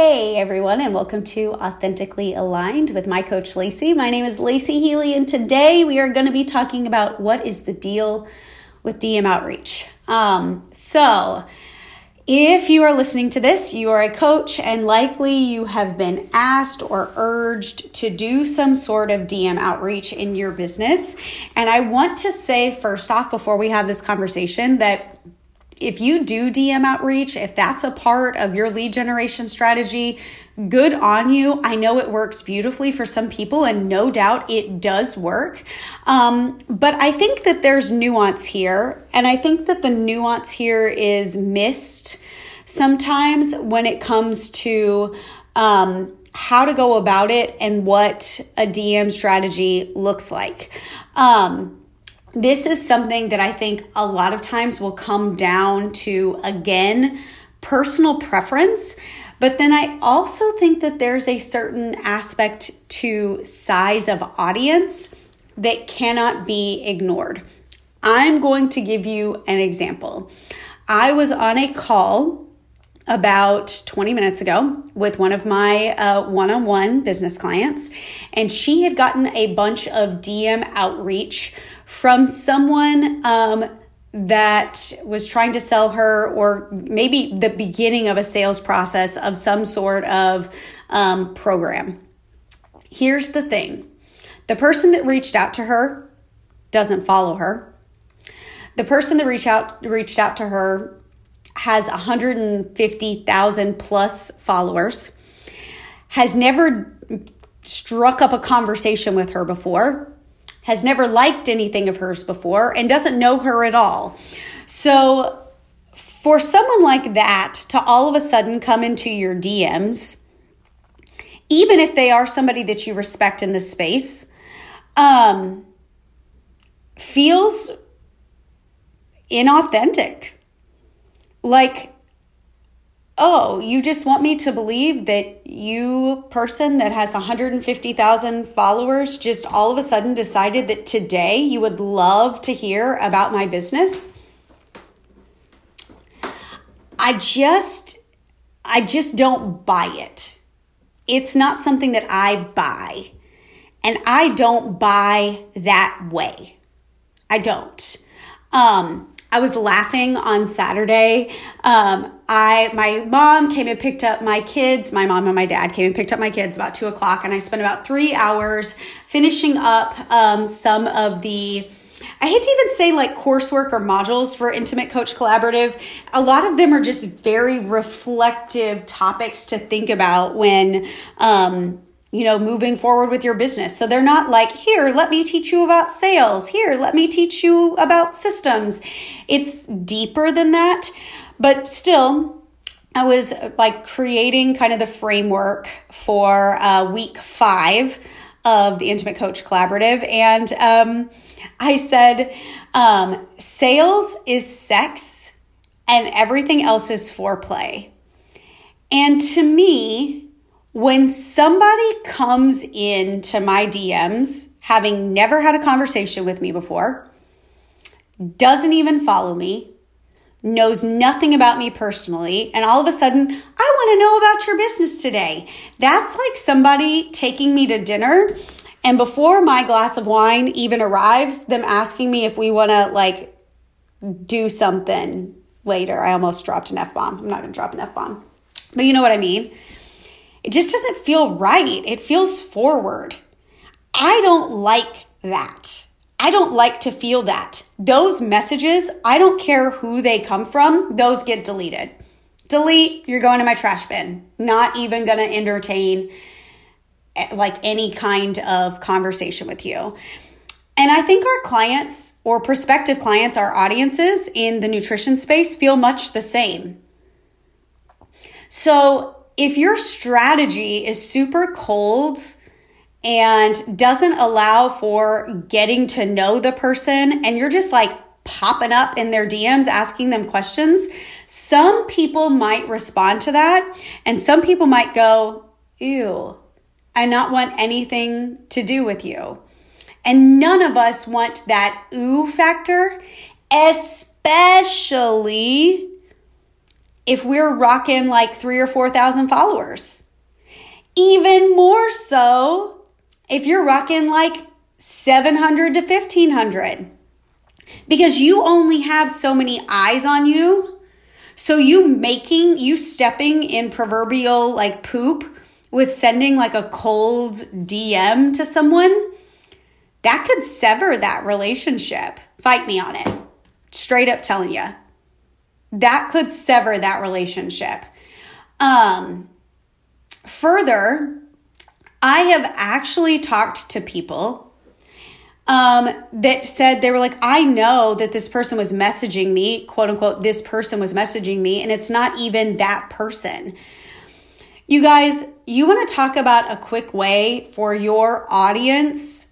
Hey everyone, and welcome to Authentically Aligned with my coach Lacey. My name is Lacey Healy, and today we are going to be talking about what is the deal with DM outreach. Um, so, if you are listening to this, you are a coach, and likely you have been asked or urged to do some sort of DM outreach in your business. And I want to say, first off, before we have this conversation, that if you do DM outreach, if that's a part of your lead generation strategy, good on you. I know it works beautifully for some people, and no doubt it does work. Um, but I think that there's nuance here, and I think that the nuance here is missed sometimes when it comes to um, how to go about it and what a DM strategy looks like. Um, this is something that I think a lot of times will come down to, again, personal preference. But then I also think that there's a certain aspect to size of audience that cannot be ignored. I'm going to give you an example. I was on a call about 20 minutes ago with one of my one on one business clients, and she had gotten a bunch of DM outreach from someone um, that was trying to sell her, or maybe the beginning of a sales process of some sort of um, program. Here's the thing the person that reached out to her doesn't follow her. The person that reached out reached out to her has 150,000 plus followers. Has never struck up a conversation with her before has never liked anything of hers before and doesn't know her at all. So, for someone like that to all of a sudden come into your DMs, even if they are somebody that you respect in the space, um, feels inauthentic. Like oh, you just want me to believe that you, person that has 150,000 followers, just all of a sudden decided that today you would love to hear about my business? I just, I just don't buy it. It's not something that I buy. And I don't buy that way. I don't. Um, I was laughing on Saturday. Um, I my mom came and picked up my kids. My mom and my dad came and picked up my kids about two o'clock, and I spent about three hours finishing up um, some of the. I hate to even say like coursework or modules for Intimate Coach Collaborative. A lot of them are just very reflective topics to think about when um, you know, moving forward with your business. So they're not like, here, let me teach you about sales. Here, let me teach you about systems. It's deeper than that. But still, I was like creating kind of the framework for uh, week five of the Intimate Coach Collaborative. And um, I said, um, sales is sex and everything else is foreplay. And to me, when somebody comes into my DMs, having never had a conversation with me before, doesn't even follow me, knows nothing about me personally, and all of a sudden, I want to know about your business today. That's like somebody taking me to dinner, and before my glass of wine even arrives, them asking me if we want to like do something later. I almost dropped an F bomb. I'm not going to drop an F bomb, but you know what I mean it just doesn't feel right. It feels forward. I don't like that. I don't like to feel that. Those messages, I don't care who they come from, those get deleted. Delete, you're going to my trash bin. Not even going to entertain eh, like any kind of conversation with you. And I think our clients or prospective clients, our audiences in the nutrition space feel much the same. So if your strategy is super cold and doesn't allow for getting to know the person and you're just like popping up in their DMs asking them questions, some people might respond to that and some people might go, ew, I not want anything to do with you. And none of us want that ooh factor, especially if we're rocking like three or 4,000 followers. Even more so if you're rocking like 700 to 1500 because you only have so many eyes on you. So you making, you stepping in proverbial like poop with sending like a cold DM to someone, that could sever that relationship. Fight me on it. Straight up telling you. That could sever that relationship. Um, further, I have actually talked to people um, that said they were like, I know that this person was messaging me, quote unquote, this person was messaging me, and it's not even that person. You guys, you want to talk about a quick way for your audience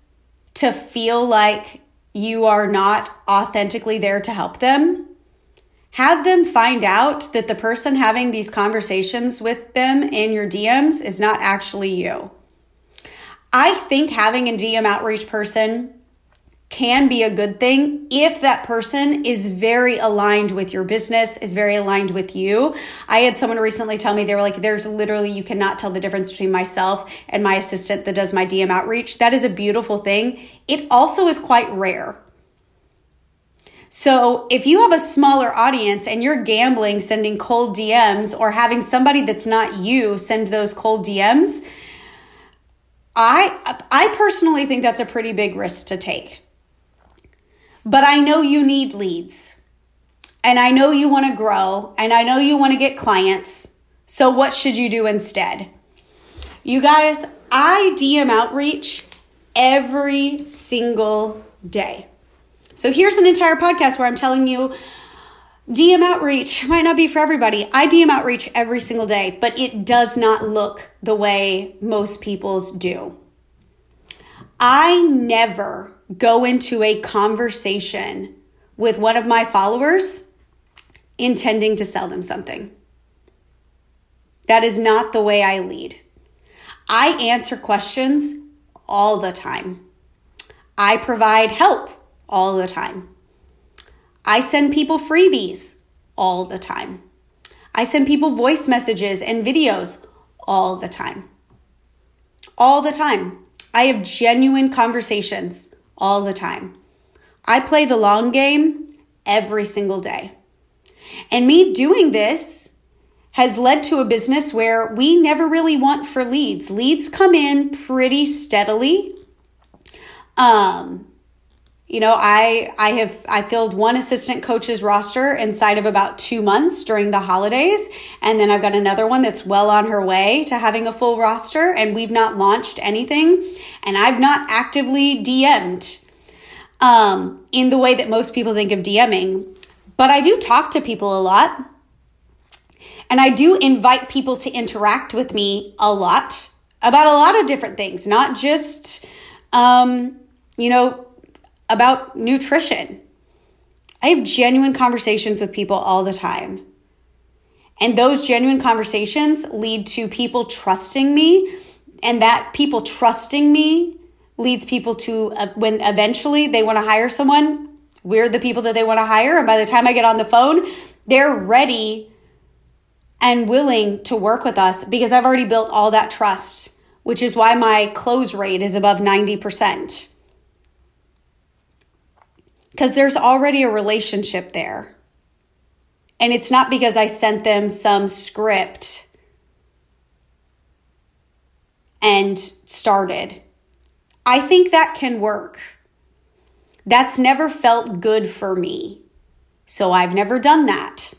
to feel like you are not authentically there to help them? Have them find out that the person having these conversations with them in your DMs is not actually you. I think having a DM outreach person can be a good thing if that person is very aligned with your business, is very aligned with you. I had someone recently tell me they were like, there's literally, you cannot tell the difference between myself and my assistant that does my DM outreach. That is a beautiful thing. It also is quite rare. So if you have a smaller audience and you're gambling sending cold DMs or having somebody that's not you send those cold DMs, I I personally think that's a pretty big risk to take. But I know you need leads. And I know you want to grow. And I know you want to get clients. So, what should you do instead? You guys, I DM outreach every single day. So, here's an entire podcast where I'm telling you DM outreach might not be for everybody. I DM outreach every single day, but it does not look the way most people's do. I never go into a conversation with one of my followers intending to sell them something. That is not the way I lead. I answer questions all the time. I provide help all the time. I send people freebies all the time. I send people voice messages and videos all the time. All the time. I have genuine conversations all the time. I play the long game every single day. And me doing this has led to a business where we never really want for leads. Leads come in pretty steadily. Um, you know, I I have I filled one assistant coach's roster inside of about 2 months during the holidays, and then I've got another one that's well on her way to having a full roster. And we've not launched anything. And I've not actively DM'd um, in the way that most people think of DMing, but I do talk to people a lot. And I do invite people to interact with me a lot about a lot of different things, not just, um, you know, about nutrition. I have genuine conversations with people all the time. And those genuine conversations lead to people trusting me, and that people trusting me leads people to uh, when eventually they want to hire someone, we're the people that they want to hire. And by the time I get on the phone, they're ready and willing to work with us because I've already built all that trust, which is why my close rate is above 90% because there's already a relationship there. And it's not because I sent them some script and started. I think that can work. That's never felt good for me. So I've never done that.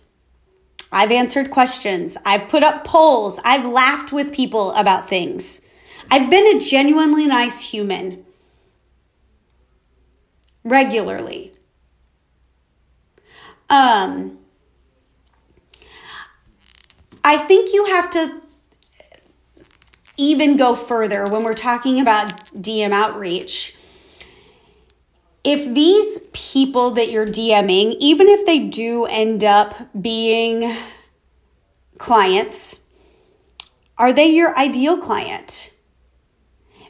I've answered questions. I've put up polls. I've laughed with people about things. I've been a genuinely nice human regularly. Um, I think you have to even go further when we're talking about DM outreach. If these people that you're DMing, even if they do end up being clients, are they your ideal client?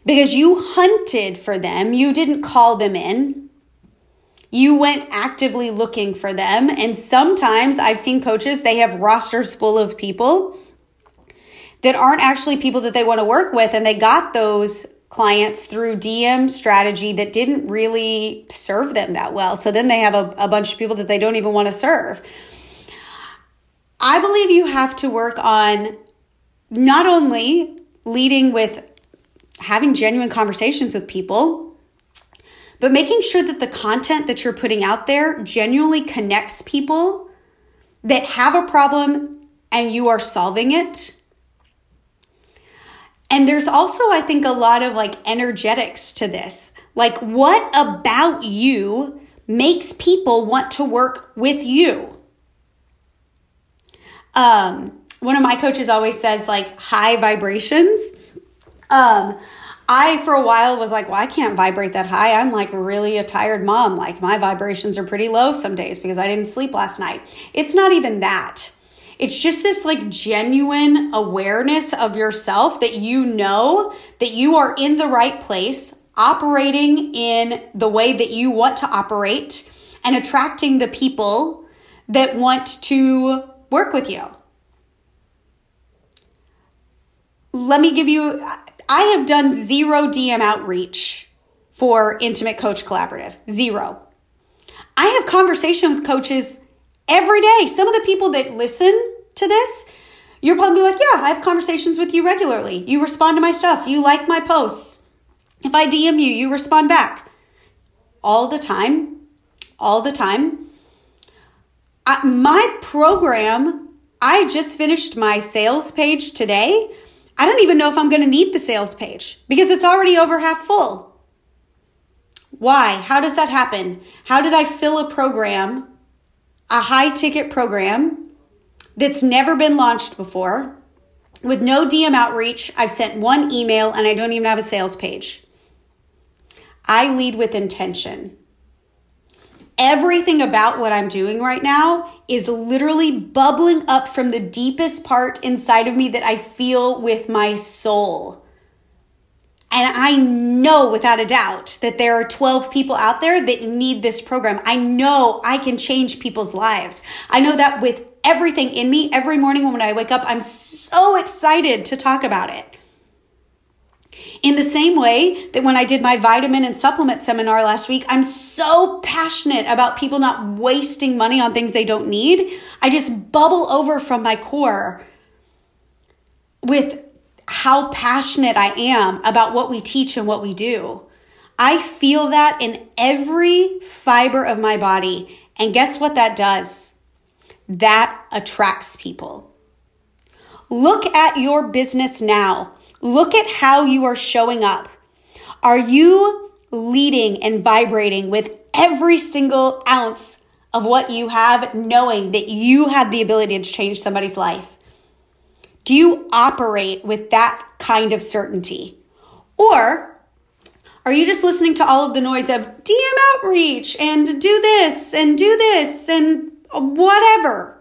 Because you hunted for them, you didn't call them in. You went actively looking for them. And sometimes I've seen coaches, they have rosters full of people that aren't actually people that they want to work with. And they got those clients through DM strategy that didn't really serve them that well. So then they have a, a bunch of people that they don't even want to serve. I believe you have to work on not only leading with having genuine conversations with people, but making sure that the content that you're putting out there genuinely connects people that have a problem and you are solving it. And there's also, I think, a lot of like energetics to this. Like, what about you makes people want to work with you? Um, one of my coaches always says, like, high vibrations. Um, I, for a while, was like, well, I can't vibrate that high. I'm like really a tired mom. Like, my vibrations are pretty low some days because I didn't sleep last night. It's not even that. It's just this like genuine awareness of yourself that you know that you are in the right place, operating in the way that you want to operate, and attracting the people that want to work with you. Let me give you I have done zero DM outreach for Intimate Coach Collaborative. Zero. I have conversation with coaches every day. Some of the people that listen to this, you're probably like, yeah, I have conversations with you regularly. You respond to my stuff. You like my posts. If I DM you, you respond back. All the time. All the time. I, my program, I just finished my sales page today. I don't even know if I'm going to need the sales page because it's already over half full. Why? How does that happen? How did I fill a program, a high ticket program that's never been launched before with no DM outreach? I've sent one email and I don't even have a sales page. I lead with intention. Everything about what I'm doing right now is literally bubbling up from the deepest part inside of me that I feel with my soul. And I know without a doubt that there are 12 people out there that need this program. I know I can change people's lives. I know that with everything in me, every morning when I wake up, I'm so excited to talk about it. In the same way that when I did my vitamin and supplement seminar last week, I'm so passionate about people not wasting money on things they don't need. I just bubble over from my core with how passionate I am about what we teach and what we do. I feel that in every fiber of my body. And guess what that does? That attracts people. Look at your business now. Look at how you are showing up. Are you leading and vibrating with every single ounce of what you have, knowing that you have the ability to change somebody's life? Do you operate with that kind of certainty? Or are you just listening to all of the noise of DM outreach and do this and do this and whatever?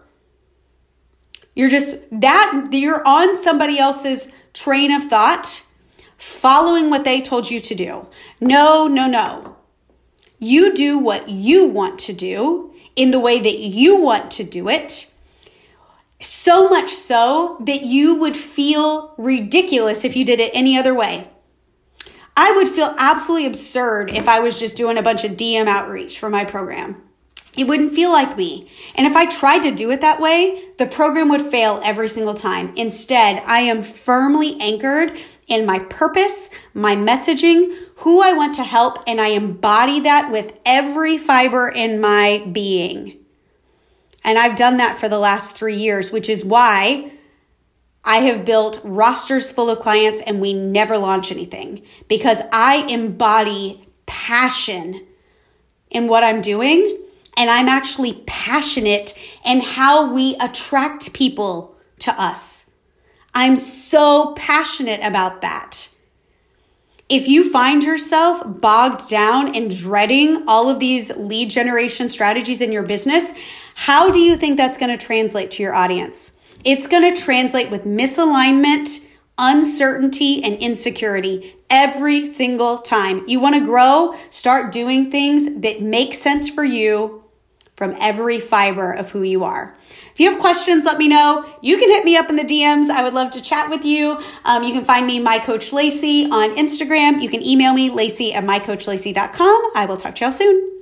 You're just that, you're on somebody else's train of thought, following what they told you to do. No, no, no. You do what you want to do in the way that you want to do it. So much so that you would feel ridiculous if you did it any other way. I would feel absolutely absurd if I was just doing a bunch of DM outreach for my program. It wouldn't feel like me. And if I tried to do it that way, the program would fail every single time. Instead, I am firmly anchored in my purpose, my messaging, who I want to help, and I embody that with every fiber in my being. And I've done that for the last three years, which is why I have built rosters full of clients and we never launch anything because I embody passion in what I'm doing and I'm actually passionate in how we attract people to us. I'm so passionate about that. If you find yourself bogged down and dreading all of these lead generation strategies in your business, how do you think that's going to translate to your audience? It's going to translate with misalignment uncertainty and insecurity every single time. You want to grow, start doing things that make sense for you from every fiber of who you are. If you have questions, let me know. You can hit me up in the DMs. I would love to chat with you. Um, you can find me, my coach Lacey, on Instagram. You can email me, Lacey at mycoachlacey.com. I will talk to y'all soon.